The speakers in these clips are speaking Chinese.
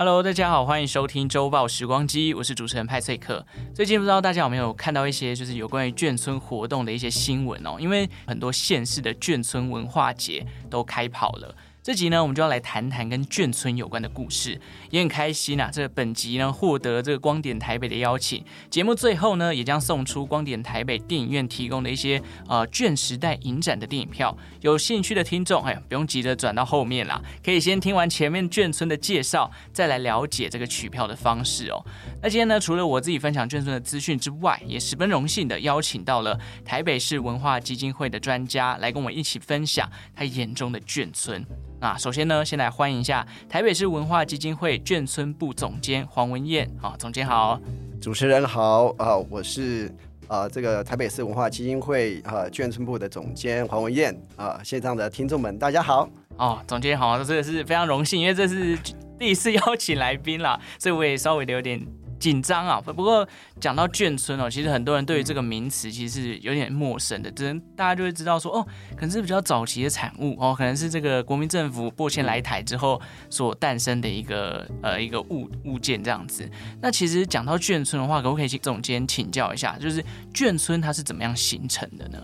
Hello，大家好，欢迎收听周报时光机，我是主持人派翠克。最近不知道大家有没有看到一些就是有关于眷村活动的一些新闻哦，因为很多县市的眷村文化节都开跑了。这集呢，我们就要来谈谈跟眷村有关的故事，也很开心、啊。这个本集呢，获得这个光点台北的邀请，节目最后呢，也将送出光点台北电影院提供的一些呃眷时代影展的电影票。有兴趣的听众，哎，不用急着转到后面啦，可以先听完前面眷村的介绍，再来了解这个取票的方式哦。那今天呢，除了我自己分享眷村的资讯之外，也十分荣幸的邀请到了台北市文化基金会的专家来跟我一起分享他眼中的眷村。那首先呢，先来欢迎一下台北市文化基金会眷村部总监黄文燕。好，总监好，主持人好啊，我是啊这个台北市文化基金会啊眷村部的总监黄文燕啊，线上的听众们大家好哦，总监好，这个是非常荣幸，因为这是第一次邀请来宾啦，所以我也稍微的有点。紧张啊！不过讲到眷村哦，其实很多人对于这个名词其实是有点陌生的，只能大家就会知道说哦，可能是比较早期的产物哦，可能是这个国民政府拨迁来台之后所诞生的一个呃一个物物件这样子。那其实讲到眷村的话，可不可以请总监请教一下，就是眷村它是怎么样形成的呢？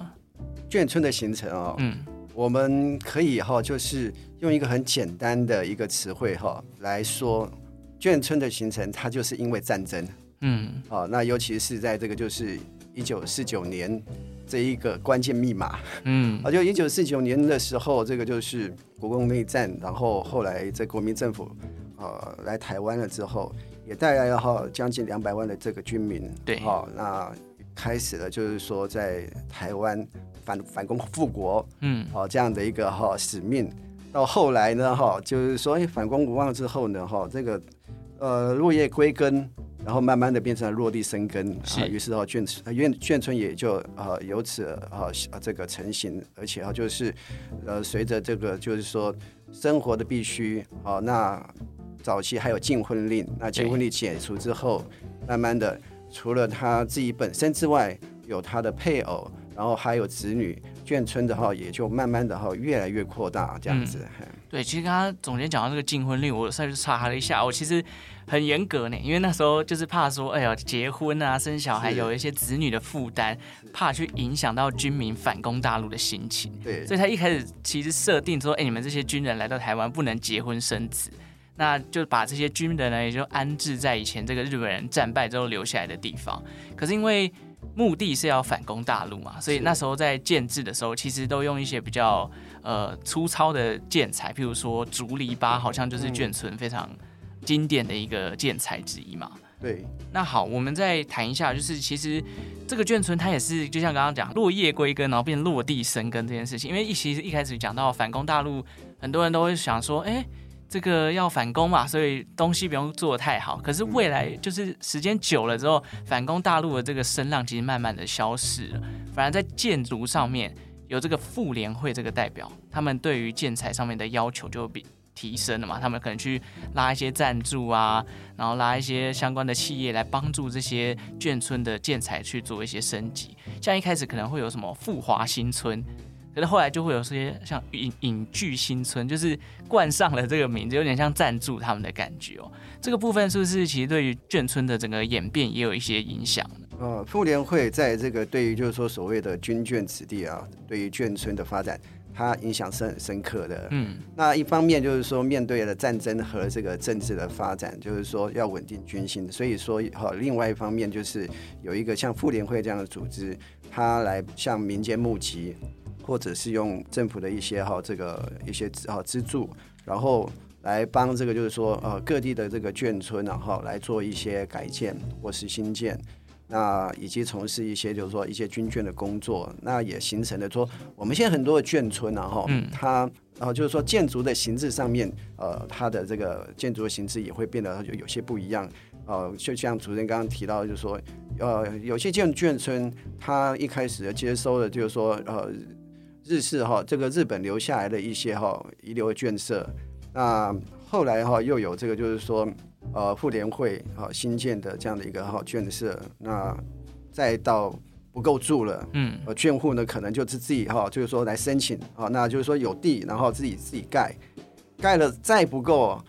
眷村的形成哦，嗯，我们可以哈，就是用一个很简单的一个词汇哈来说。眷村的形成，它就是因为战争，嗯，哦，那尤其是在这个就是一九四九年这一个关键密码，嗯，啊，就一九四九年的时候，这个就是国共内战，然后后来在国民政府呃来台湾了之后，也带来了哈将近两百万的这个军民，对，好、哦，那开始了就是说在台湾反反攻复国，嗯，好、哦、这样的一个哈、哦、使命，到后来呢哈、哦，就是说反攻无望之后呢哈、哦，这个。呃，落叶归根，然后慢慢的变成了落地生根啊。于是哦，眷村，眷眷村也就呃由此啊这个成型，而且啊就是呃随着这个就是说生活的必须啊，那早期还有禁婚令，那禁婚令解除之后，慢慢的除了他自己本身之外，有他的配偶，然后还有子女，眷村的话也就慢慢的哈越来越扩大这样子。嗯对，其实刚刚总监讲到这个禁婚令，我上去查了一下，我其实很严格呢，因为那时候就是怕说，哎呀，结婚啊、生小孩有一些子女的负担，怕去影响到军民反攻大陆的心情。对，所以他一开始其实设定说，哎，你们这些军人来到台湾不能结婚生子，那就把这些军人呢也就安置在以前这个日本人战败之后留下来的地方。可是因为目的是要反攻大陆嘛，所以那时候在建制的时候，其实都用一些比较。呃，粗糙的建材，譬如说竹篱笆，好像就是眷村非常经典的一个建材之一嘛。对，那好，我们再谈一下，就是其实这个眷村它也是，就像刚刚讲落叶归根，然后变落地生根这件事情。因为一其实一开始讲到反攻大陆，很多人都会想说，哎，这个要反攻嘛，所以东西不用做得太好。可是未来就是时间久了之后，反攻大陆的这个声浪其实慢慢的消失了，反而在建筑上面。有这个妇联会这个代表，他们对于建材上面的要求就比提升了嘛。他们可能去拉一些赞助啊，然后拉一些相关的企业来帮助这些眷村的建材去做一些升级。像一开始可能会有什么富华新村，可是后来就会有些像隐隐居新村，就是冠上了这个名字，有点像赞助他们的感觉哦。这个部分是不是其实对于眷村的整个演变也有一些影响？呃，妇联会在这个对于就是说所谓的军眷子弟啊，对于眷村的发展，它影响是很深刻的。嗯，那一方面就是说面对了战争和这个政治的发展，就是说要稳定军心，所以说哈，另外一方面就是有一个像妇联会这样的组织，它来向民间募集，或者是用政府的一些哈这个一些哈资助，然后来帮这个就是说呃各地的这个眷村然后来做一些改建或是新建。那以及从事一些就是说一些军眷的工作，那也形成了说我们现在很多的眷村然后嗯，它然后就是说建筑的形制上面，呃，它的这个建筑的形制也会变得有有些不一样。呃，就像主任刚刚提到，就是说，呃，有些建眷村，它一开始接收的，就是说，呃，日式哈，这个日本留下来的一些哈遗留的眷舍，那后来哈又有这个，就是说，呃，妇联会哈新建的这样的一个哈眷舍，那再到不够住了，嗯，呃，眷户呢可能就是自己哈，就是说来申请啊，那就是说有地，然后自己自己盖，盖了再不够。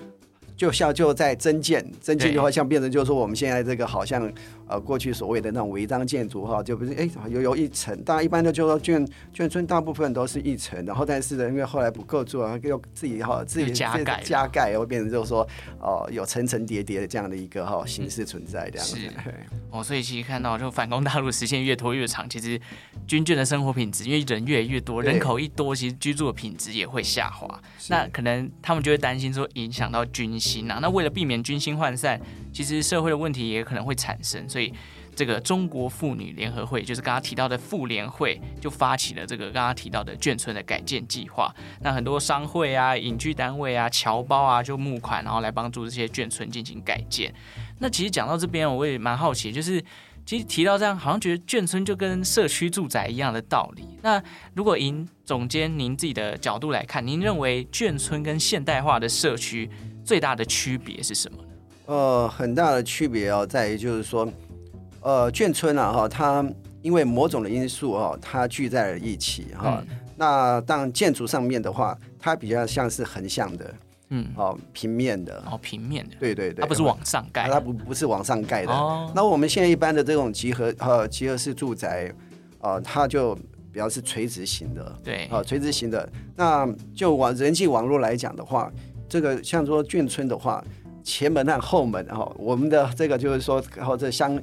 就像就在增建，增建的话，像变成就是说我们现在这个好像呃过去所谓的那种违章建筑哈，就不是哎有有一层，大家一般的就说眷眷村大部分都是一层，然后但是呢，因为后来不够住啊，又自己哈自己加盖加盖，然后变成就是说哦、呃、有层层叠叠的这样的一个哈形式存在这样子。是 哦，所以其实看到就反攻大陆时间越拖越长，其实军眷的生活品质，因为人越来越多，人口一多，其实居住的品质也会下滑。那可能他们就会担心说影响到军心啊。那为了避免军心涣散，其实社会的问题也可能会产生。所以这个中国妇女联合会，就是刚刚提到的妇联会，就发起了这个刚刚提到的眷村的改建计划。那很多商会啊、隐居单位啊、侨胞啊，就募款，然后来帮助这些眷村进行改建。那其实讲到这边，我也蛮好奇，就是其实提到这样，好像觉得眷村就跟社区住宅一样的道理。那如果以总监您自己的角度来看，您认为眷村跟现代化的社区最大的区别是什么呢？呃，很大的区别哦，在于就是说，呃，眷村啊哈，它因为某种的因素哈，它聚在了一起哈。嗯、那当建筑上面的话，它比较像是横向的。嗯，哦，平面的，哦，平面的，对对对，它不是往上盖，它不不是往上盖的。哦，那我们现在一般的这种集合呃集合式住宅，呃，它就比较是垂直型的，对，啊，垂直型的。那就往人际网络来讲的话，这个像说眷村的话，前门和后门哈，我们的这个就是说，然后这相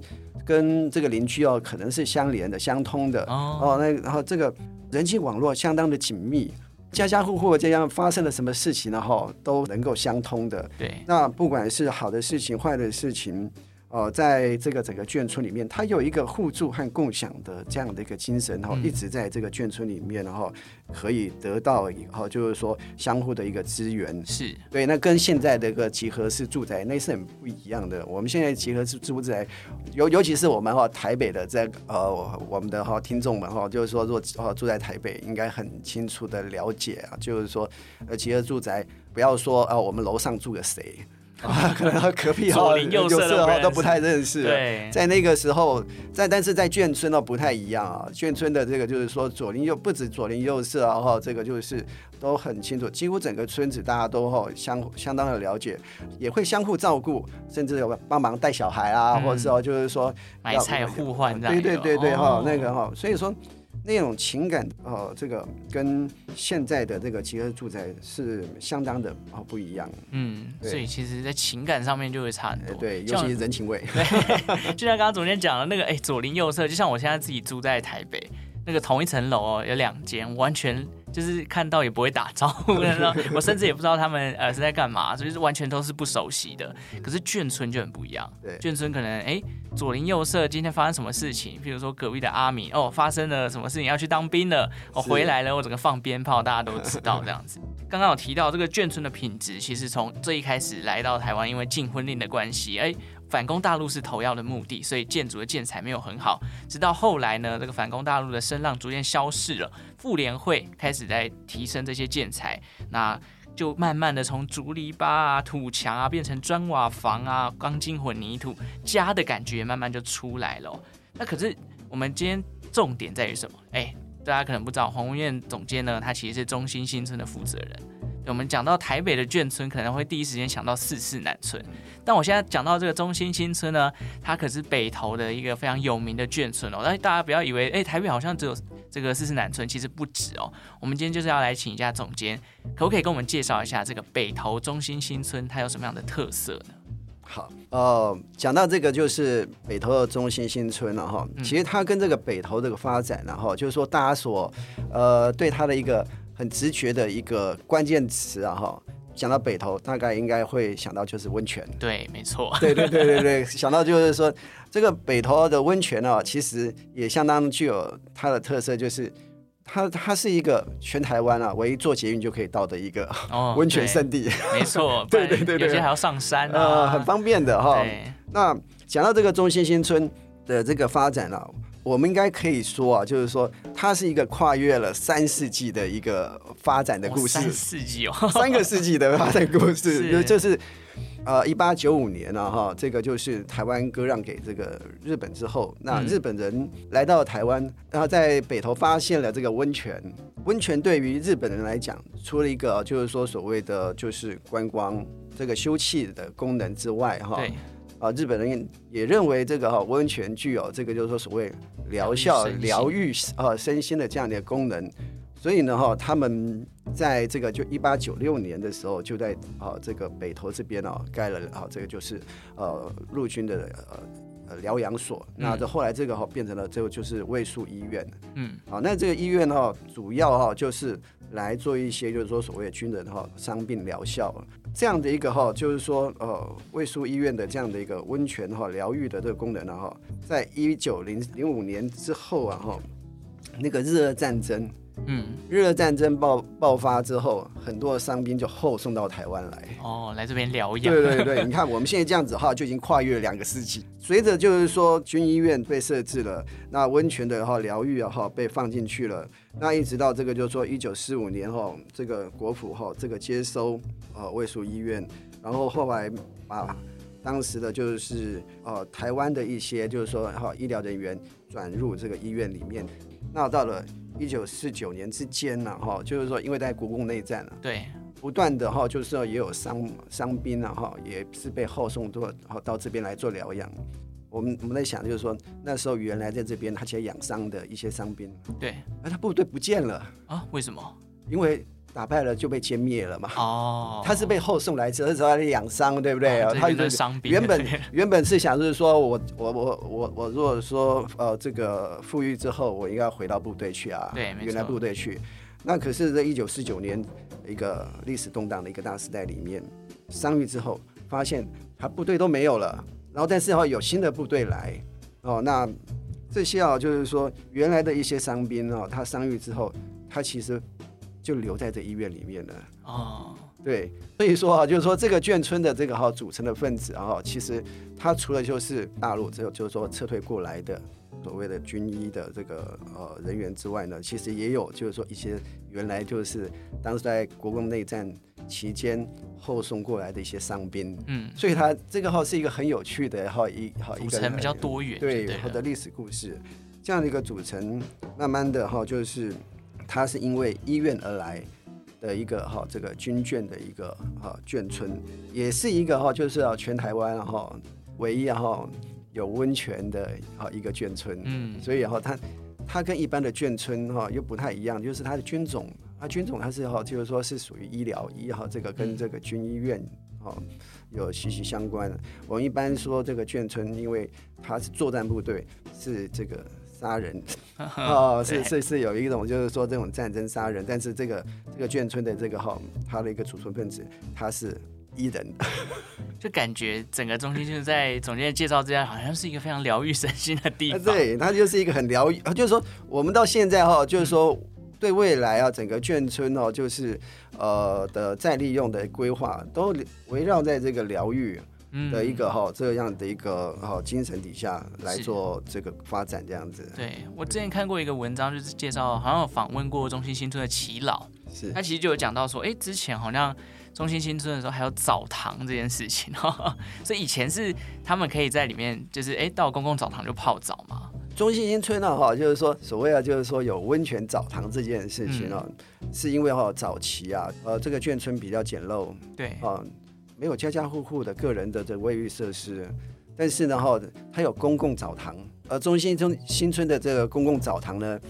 跟这个邻居哦，可能是相连的、相通的哦。那然后这个人际网络相当的紧密。家家户户这样发生了什么事情呢？哈，都能够相通的。对，那不管是好的事情、坏的事情。哦，在这个整个眷村里面，它有一个互助和共享的这样的一个精神，然后一直在这个眷村里面，然后可以得到以后就是说相互的一个资源。是对，那跟现在的一个集合式住宅那是很不一样的。我们现在集合式住宅，尤尤其是我们哈台北的这呃我们的哈听众们哈，就是说如果住在台北，应该很清楚的了解啊，就是说呃集合住宅，不要说啊我们楼上住个谁。啊，可能和隔壁哈、右舍哈都不太认识。对，在那个时候，在但是在眷村呢不太一样啊。眷村的这个就是说左邻右不止左邻右舍啊哈，这个就是都很清楚，几乎整个村子大家都哈相相当的了解，也会相互照顾，甚至有帮忙带小孩啊，嗯、或者是哦就是说买菜互换这样。对对对对哈，哦、那个哈，所以说。那种情感哦，这个跟现在的这个集合住宅是相当的哦不一样。嗯，所以其实，在情感上面就会差很多。对，尤其是人情味。对，就像刚刚总监讲的那个，哎，左邻右舍，就像我现在自己住在台北，那个同一层楼哦，有两间，完全。就是看到也不会打招呼，我甚至也不知道他们呃是在干嘛，所以是完全都是不熟悉的。可是眷村就很不一样，对，眷村可能哎左邻右舍今天发生什么事情，譬如说隔壁的阿米哦发生了什么事情要去当兵了，我、哦、回来了，我整个放鞭炮，大家都知道这样子。刚刚有提到这个眷村的品质，其实从最一开始来到台湾，因为禁婚令的关系，哎。反攻大陆是投药的目的，所以建筑的建材没有很好。直到后来呢，这个反攻大陆的声浪逐渐消逝了，妇联会开始在提升这些建材，那就慢慢的从竹篱笆啊、土墙啊变成砖瓦房啊、钢筋混凝土，家的感觉慢慢就出来了。那可是我们今天重点在于什么？哎，大家可能不知道，黄文彦总监呢，他其实是中心新村的负责人。我们讲到台北的眷村，可能会第一时间想到四四南村，但我现在讲到这个中心新村呢，它可是北投的一个非常有名的眷村哦。但大家不要以为，哎，台北好像只有这个四四南村，其实不止哦。我们今天就是要来请一下总监，可不可以跟我们介绍一下这个北投中心新村，它有什么样的特色呢？好，呃，讲到这个就是北投的中心新村了哈。其实它跟这个北投这个发展，然后就是说大家所呃对它的一个。很直觉的一个关键词啊，哈，讲到北投，大概应该会想到就是温泉。对，没错。对对对对对，想到就是说，这个北投的温泉哦，其实也相当具有它的特色，就是它它是一个全台湾啊唯一坐捷运就可以到的一个 温泉圣地。哦、没错，对对对对，有些还要上山啊，呃、很方便的哈。那讲到这个中心新村的这个发展啊。我们应该可以说啊，就是说它是一个跨越了三世纪的一个发展的故事。三世纪哦，三个世纪的发展故事，是就是呃，一八九五年呢，哈，这个就是台湾割让给这个日本之后，那日本人来到台湾，然后在北投发现了这个温泉。温泉对于日本人来讲，除了一个就是说所谓的就是观光这个休憩的功能之外，哈。啊，日本人也认为这个哈温泉具有这个就是说所谓疗效、疗愈啊身心的这样的功能，所以呢哈，他们在这个就一八九六年的时候，就在啊这个北投这边啊盖了啊这个就是呃陆军的呃疗养所，那这后来这个哈变成了这个就是卫戍医院，嗯，好，那这个医院哈主要哈就是来做一些就是说所谓的军人哈伤病疗效。这样的一个哈，就是说，呃，卫戍医院的这样的一个温泉哈疗愈的这个功能呢哈，在一九零零五年之后啊哈，那个日俄战争，嗯，日俄战争爆爆发之后，很多的伤兵就后送到台湾来，哦，来这边疗养。对对对，你看我们现在这样子哈，就已经跨越了两个世纪。随着就是说军医院被设置了，那温泉的哈疗愈啊哈被放进去了。那一直到这个，就是说，一九四五年哈，这个国府哈，这个接收呃卫戍医院，然后后来把当时的就是呃台湾的一些就是说哈医疗人员转入这个医院里面。那到了一九四九年之间呢，哈，就是说因为在国共内战了，对，不断的哈，就是说也有伤伤兵啊哈，也是被后送到到这边来做疗养。我们我们在想，就是说那时候原来在这边他其实养伤的一些伤兵，对，而他部队不见了啊？为什么？因为打败了就被歼灭了嘛。哦，他是被后送来，这时候他养伤，对不对？哦、他是伤兵。原本 原本是想就是说我我我我我如果说呃这个富裕之后，我应该回到部队去啊，对，原来部队去。那可是，在一九四九年一个历史动荡的一个大时代里面，伤愈之后发现他部队都没有了。然后，但是哈有新的部队来，哦，那这些啊，就是说原来的一些伤兵哦，他伤愈之后，他其实就留在这医院里面了。哦，对，所以说啊，就是说这个眷村的这个哈组成的分子啊，其实他除了就是大陆只有就是说撤退过来的所谓的军医的这个呃人员之外呢，其实也有就是说一些原来就是当时在国共内战。期间后送过来的一些伤兵，嗯，所以它这个号是一个很有趣的哈一哈一个组成比较多元对好的历史故事，这样的一个组成，慢慢的哈就是它是因为医院而来的一个哈这个军眷的一个哈眷村，也是一个哈就是啊全台湾哈唯一哈有温泉的哈一个眷村，嗯，所以哈它它跟一般的眷村哈又不太一样，就是它的军种。那、啊、军种它是哈，就是说是属于医疗医哈，这个跟这个军医院哈有息息相关的。我们一般说这个眷村，因为它是作战部队，是这个杀人 哦，是是是有一种就是说这种战争杀人，但是这个这个眷村的这个哈，它的一个储存分子，它是伊人，就感觉整个中心就是在总监介绍之下，好像是一个非常疗愈身心的地方。对，它就是一个很疗愈，就是说我们到现在哈，就是说。对未来啊，整个眷村哦，就是呃的再利用的规划，都围绕在这个疗愈的一个哈、嗯、这样的一个哈精神底下来做这个发展这样子。对，我之前看过一个文章，就是介绍好像有访问过中心新村的耆老，是他其实就有讲到说，哎，之前好像中心新村的时候还有澡堂这件事情哈，所以以前是他们可以在里面，就是哎到公共澡堂就泡澡嘛。中心新村呢，哈，就是说，所谓啊，就是说有温泉澡堂这件事情啊，嗯、是因为哈早期啊，呃，这个眷村比较简陋，对，啊，没有家家户户的个人的这卫浴设施，但是呢，哈，它有公共澡堂，而中心中新村的这个公共澡堂呢，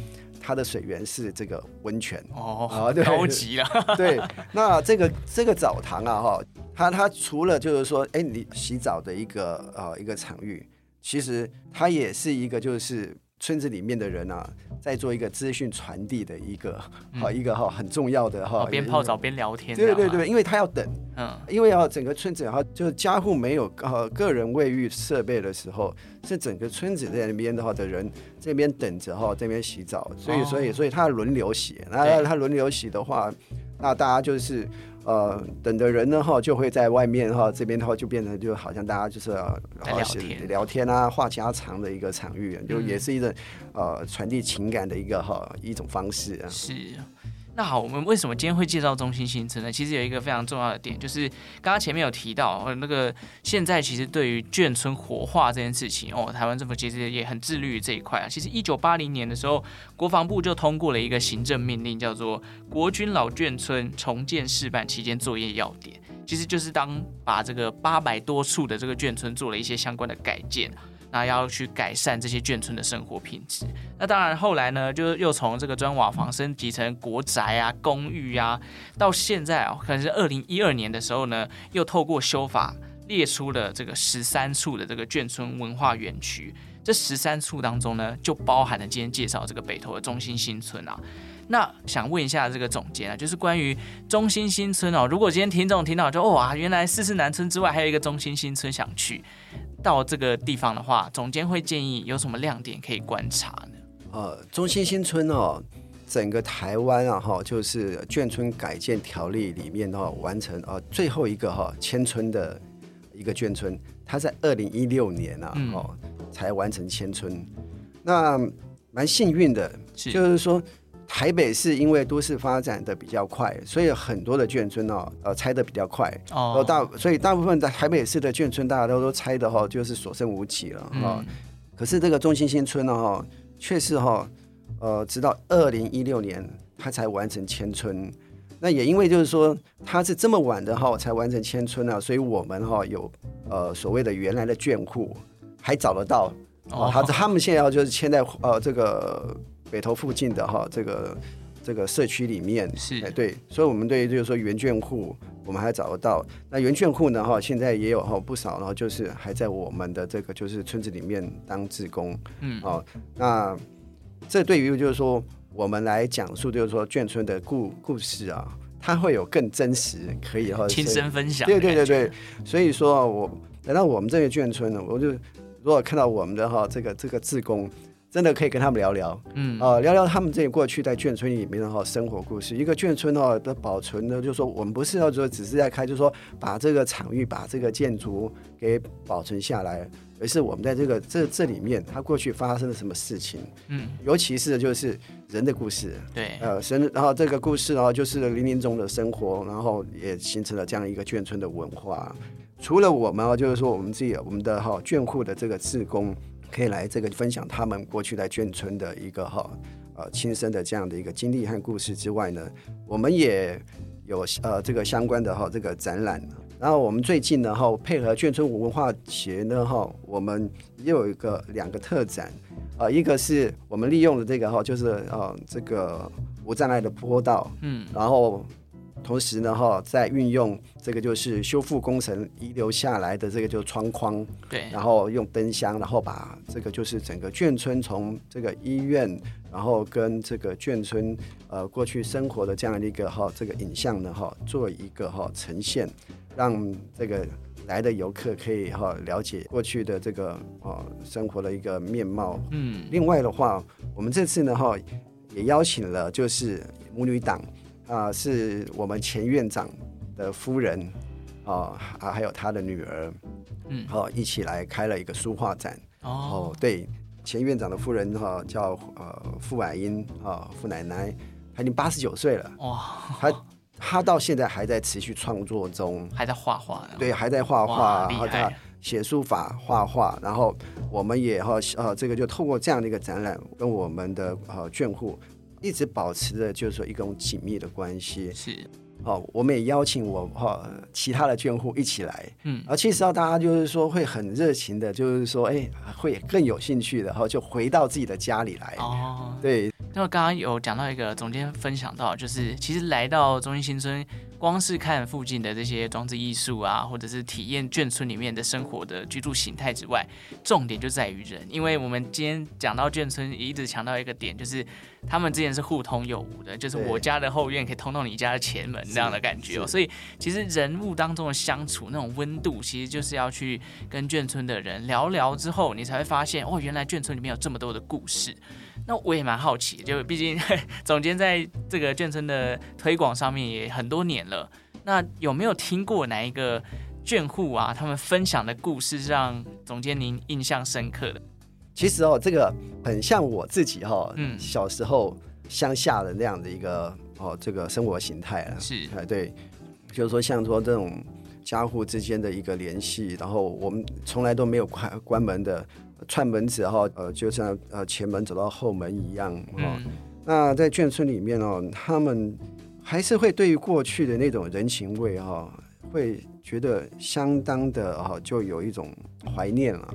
它的水源是这个温泉。哦，啊，对，高级了，对，那这个这个澡堂啊，哈，它它除了就是说，哎，你洗澡的一个呃一个场域。其实它也是一个，就是村子里面的人啊，在做一个资讯传递的一个 好、嗯、一个哈很重要的哈，边泡澡边聊天。对对对，因为他要等，嗯，因为要整个村子哈，就是家户没有呃个人卫浴设备的时候，是整个村子在那边的话的人这边等着哈，这边洗澡，所以所以所以他轮流洗，那他轮流洗的话，那大家就是。呃，等的人呢哈，就会在外面哈，这边的话就变成就好像大家就是聊天聊天啊，话家常的一个场域，就也是一种呃传递情感的一个哈一种方式啊。是。那好，我们为什么今天会介绍中心新村呢？其实有一个非常重要的点，就是刚刚前面有提到，那个现在其实对于眷村活化这件事情，哦，台湾政府其实也很自律这一块啊。其实一九八零年的时候，国防部就通过了一个行政命令，叫做《国军老眷村重建示范期间作业要点》，其实就是当把这个八百多处的这个眷村做了一些相关的改建。那要去改善这些眷村的生活品质。那当然，后来呢，就是又从这个砖瓦房升级成国宅啊、公寓啊，到现在啊，可能是二零一二年的时候呢，又透过修法列出了这个十三处的这个眷村文化园区。这十三处当中呢，就包含了今天介绍这个北投的中心新村啊。那想问一下这个总监啊，就是关于中心新村哦，如果今天听众听到就哇，原来四四南村之外还有一个中心新村想去。到这个地方的话，总监会建议有什么亮点可以观察呢？呃，中心新村哦，整个台湾啊哈，就是眷村改建条例里面的话，完成啊最后一个哈迁村的一个眷村，它在二零一六年啊哦才完成迁村，那蛮幸运的，是就是说。台北市因为都市发展的比较快，所以很多的眷村哦，呃，拆的比较快哦，大所以大部分在台北市的眷村，大家都都拆的哈，就是所剩无几了哈。嗯、可是这个中心新村呢哈，确实哈，呃，直到二零一六年它才完成迁村。那也因为就是说它是这么晚的哈才完成迁村呢，所以我们哈有呃所谓的原来的眷户还找得到哦，他他们现在要就是迁在呃这个。北投附近的哈，这个这个社区里面是哎对，所以我们对就是说原眷户，我们还找得到。那原眷户呢哈，现在也有哈不少，然后就是还在我们的这个就是村子里面当志工，嗯哦，那这对于就是说我们来讲述就是说眷村的故故事啊，它会有更真实，可以哈亲身分享。对对对对，所以说我来到我们这个眷村呢，我就如果看到我们的哈这个这个志工。真的可以跟他们聊聊，嗯啊、呃，聊聊他们这过去在眷村里面的哈生活故事。一个眷村哈的保存呢，就是说我们不是要说只是在开，就是说把这个场域、把这个建筑给保存下来，而是我们在这个这这里面，它过去发生了什么事情，嗯，尤其是就是人的故事，对，呃，神，然后这个故事呢，就是林林总总的生活，然后也形成了这样一个眷村的文化。除了我们啊，就是说我们自己我们的哈眷户的这个志工。可以来这个分享他们过去在眷村的一个哈呃亲身的这样的一个经历和故事之外呢，我们也有呃这个相关的哈这个展览。然后我们最近呢哈配合眷村文化节呢哈，我们也有一个两个特展啊，一个是我们利用的这个哈就是呃这个无障碍的坡道，嗯，然后。同时呢，哈，在运用这个就是修复工程遗留下来的这个就是窗框，对，然后用灯箱，然后把这个就是整个眷村从这个医院，然后跟这个眷村呃过去生活的这样的一个哈这个影像呢哈做一个哈呈现，让这个来的游客可以哈了解过去的这个啊生活的一个面貌。嗯，另外的话，我们这次呢哈也邀请了就是母女档。啊，是我们前院长的夫人啊，啊，还有他的女儿，嗯，哦，一起来开了一个书画展。哦，对，前院长的夫人哈叫呃傅婉英啊，傅奶奶，她已经八十九岁了。哇，她她到现在还在持续创作中，还在画画。对，还在画画，然后她写书法、画画，然后我们也哈呃这个就透过这样的一个展览，跟我们的呃眷户。一直保持着就是说一种紧密的关系，是，哦，我们也邀请我哈其他的眷户一起来，嗯，而其实到大家就是说会很热情的，就是说哎会更有兴趣的哈，就回到自己的家里来。哦，对。那么刚刚有讲到一个总监分享到，就是其实来到中心新村光是看附近的这些装置艺术啊，或者是体验眷村里面的生活的居住形态之外，重点就在于人。因为我们今天讲到眷村，也一直强调一个点，就是他们之间是互通有无的，就是我家的后院可以通到你家的前门这样的感觉哦。所以其实人物当中的相处那种温度，其实就是要去跟眷村的人聊聊之后，你才会发现哦，原来眷村里面有这么多的故事。那我也蛮好奇，就毕竟 总监在这个眷村的推广上面也很多年了。那有没有听过哪一个眷户啊，他们分享的故事让总监您印象深刻的？其实哦，这个很像我自己哈、哦，嗯，小时候乡下的那样的一个哦，这个生活形态啊，是，哎，对，就是说像说这种家户之间的一个联系，然后我们从来都没有关关门的。串门子哈，呃，就像呃前门走到后门一样哈。嗯、那在眷村里面哦，他们还是会对于过去的那种人情味哈，会觉得相当的哈，就有一种怀念了。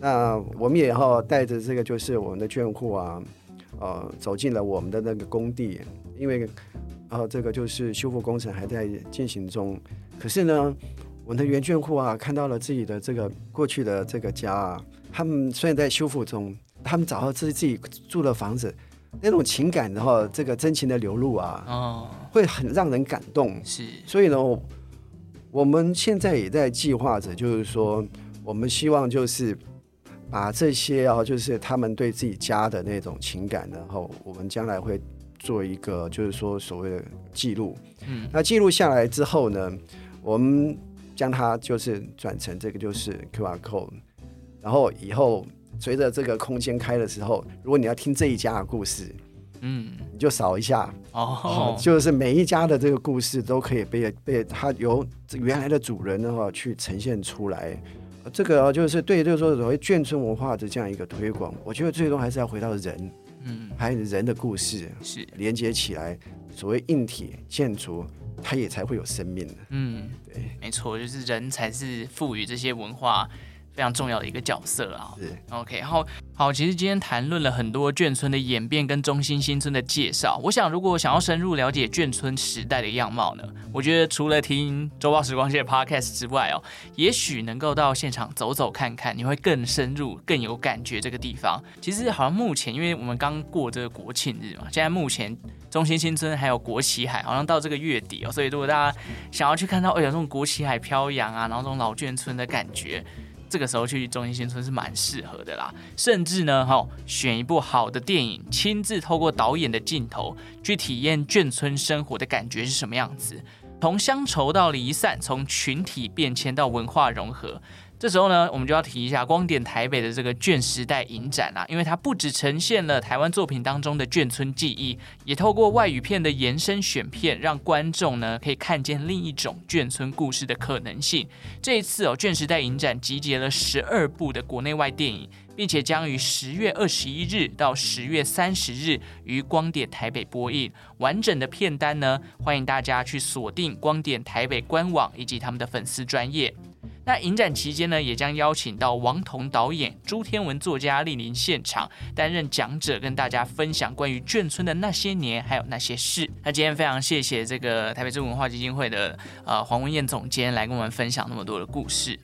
那我们也哈带着这个就是我们的眷户啊，呃，走进了我们的那个工地，因为呃这个就是修复工程还在进行中。可是呢，我们的原眷户啊，看到了自己的这个过去的这个家啊。他们虽然在修复中，他们找到自己自己住的房子，那种情感然后，这个真情的流露啊，哦，会很让人感动。是，所以呢，我们现在也在计划着，就是说，我们希望就是把这些啊，就是他们对自己家的那种情感，然后我们将来会做一个，就是说所谓的记录。嗯，那记录下来之后呢，我们将它就是转成这个就是 QR code。然后以后随着这个空间开的时候，如果你要听这一家的故事，嗯，你就扫一下哦，就是每一家的这个故事都可以被被它由原来的主人的话去呈现出来。这个就是对，就是说所谓眷村文化的这样一个推广，我觉得最终还是要回到人，嗯，还有人的故事是连接起来，所谓硬体建筑，它也才会有生命的。嗯，对，没错，就是人才是赋予这些文化。非常重要的一个角色啊。是 OK，然后好，其实今天谈论了很多眷村的演变跟中心新村的介绍。我想，如果想要深入了解眷村时代的样貌呢，我觉得除了听周报时光线的 Podcast 之外哦，也许能够到现场走走看看，你会更深入、更有感觉这个地方。其实好像目前，因为我们刚过这个国庆日嘛，现在目前中心新村还有国旗海，好像到这个月底哦，所以如果大家想要去看到，哎，有这种国旗海飘扬啊，然后这种老眷村的感觉。这个时候去中心新村是蛮适合的啦，甚至呢，哈，选一部好的电影，亲自透过导演的镜头去体验眷村生活的感觉是什么样子，从乡愁到离散，从群体变迁到文化融合。这时候呢，我们就要提一下光点台北的这个卷时代影展啦，因为它不只呈现了台湾作品当中的眷村记忆，也透过外语片的延伸选片，让观众呢可以看见另一种眷村故事的可能性。这一次哦，卷时代影展集结了十二部的国内外电影，并且将于十月二十一日到十月三十日于光点台北播映。完整的片单呢，欢迎大家去锁定光点台北官网以及他们的粉丝专页。那影展期间呢，也将邀请到王童导演、朱天文作家莅临现场担任讲者，跟大家分享关于眷村的那些年，还有那些事。那今天非常谢谢这个台北市文化基金会的呃黄文燕总监来跟我们分享那么多的故事。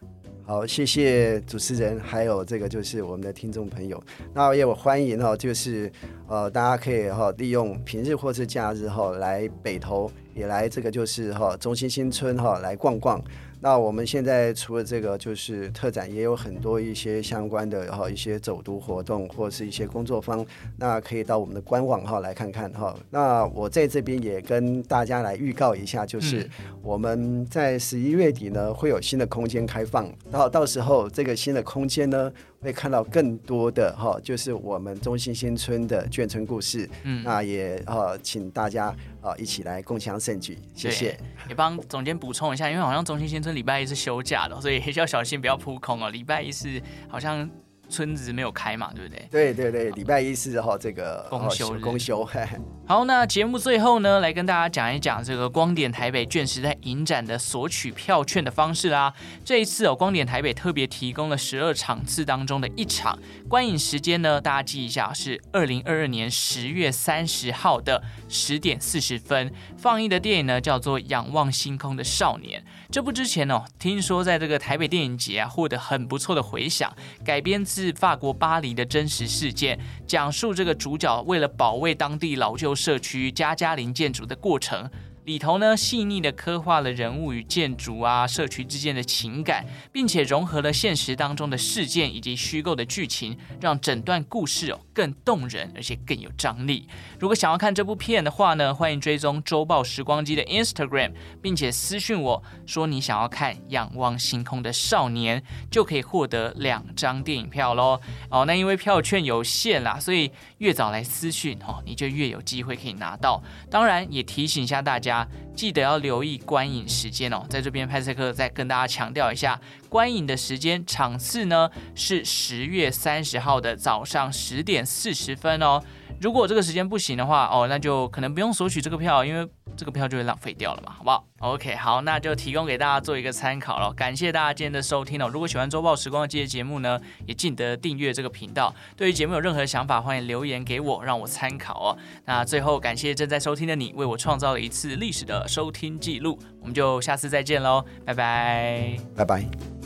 好，谢谢主持人，还有这个就是我们的听众朋友。那也我欢迎哈，就是呃大家可以哈利用平日或是假日哈来北投，也来这个就是哈中心新村哈来逛逛。那我们现在除了这个，就是特展，也有很多一些相关的哈一些走读活动，或者是一些工作坊，那可以到我们的官网哈来看看哈。那我在这边也跟大家来预告一下，就是我们在十一月底呢会有新的空间开放，然后到时候这个新的空间呢。会看到更多的哈，就是我们中心新村的眷村故事。嗯，那也呃，请大家哦一起来共享盛举，谢谢。也帮总监补充一下，因为好像中心新村礼拜一是休假的，所以也要小心不要扑空哦。礼拜一是好像村子没有开嘛，对不对？对对对，礼拜一是哈这个公休。公休。好，那节目最后呢，来跟大家讲一讲这个光点台北卷时代影展的索取票券的方式啦。这一次哦，光点台北特别提供了十二场次当中的一场，观影时间呢，大家记一下，是二零二二年十月三十号的十点四十分。放映的电影呢，叫做《仰望星空的少年》。这部之前哦，听说在这个台北电影节啊，获得很不错的回响。改编自法国巴黎的真实事件，讲述这个主角为了保卫当地老旧社区加加林建筑的过程。里头呢，细腻的刻画了人物与建筑啊、社区之间的情感，并且融合了现实当中的事件以及虚构的剧情，让整段故事哦更动人，而且更有张力。如果想要看这部片的话呢，欢迎追踪周报时光机的 Instagram，并且私讯我说你想要看《仰望星空的少年》，就可以获得两张电影票喽。哦，那因为票券有限啦，所以越早来私讯哦，你就越有机会可以拿到。当然也提醒一下大家。记得要留意观影时间哦，在这边派赛克再跟大家强调一下，观影的时间场次呢是十月三十号的早上十点四十分哦。如果这个时间不行的话哦，那就可能不用索取这个票，因为这个票就会浪费掉了嘛，好不好？OK，好，那就提供给大家做一个参考了。感谢大家今天的收听哦。如果喜欢周报时光机的节目呢，也记得订阅这个频道。对于节目有任何想法，欢迎留言给我，让我参考哦。那最后感谢正在收听的你，为我创造了一次历史的收听记录。我们就下次再见喽，拜拜，拜拜。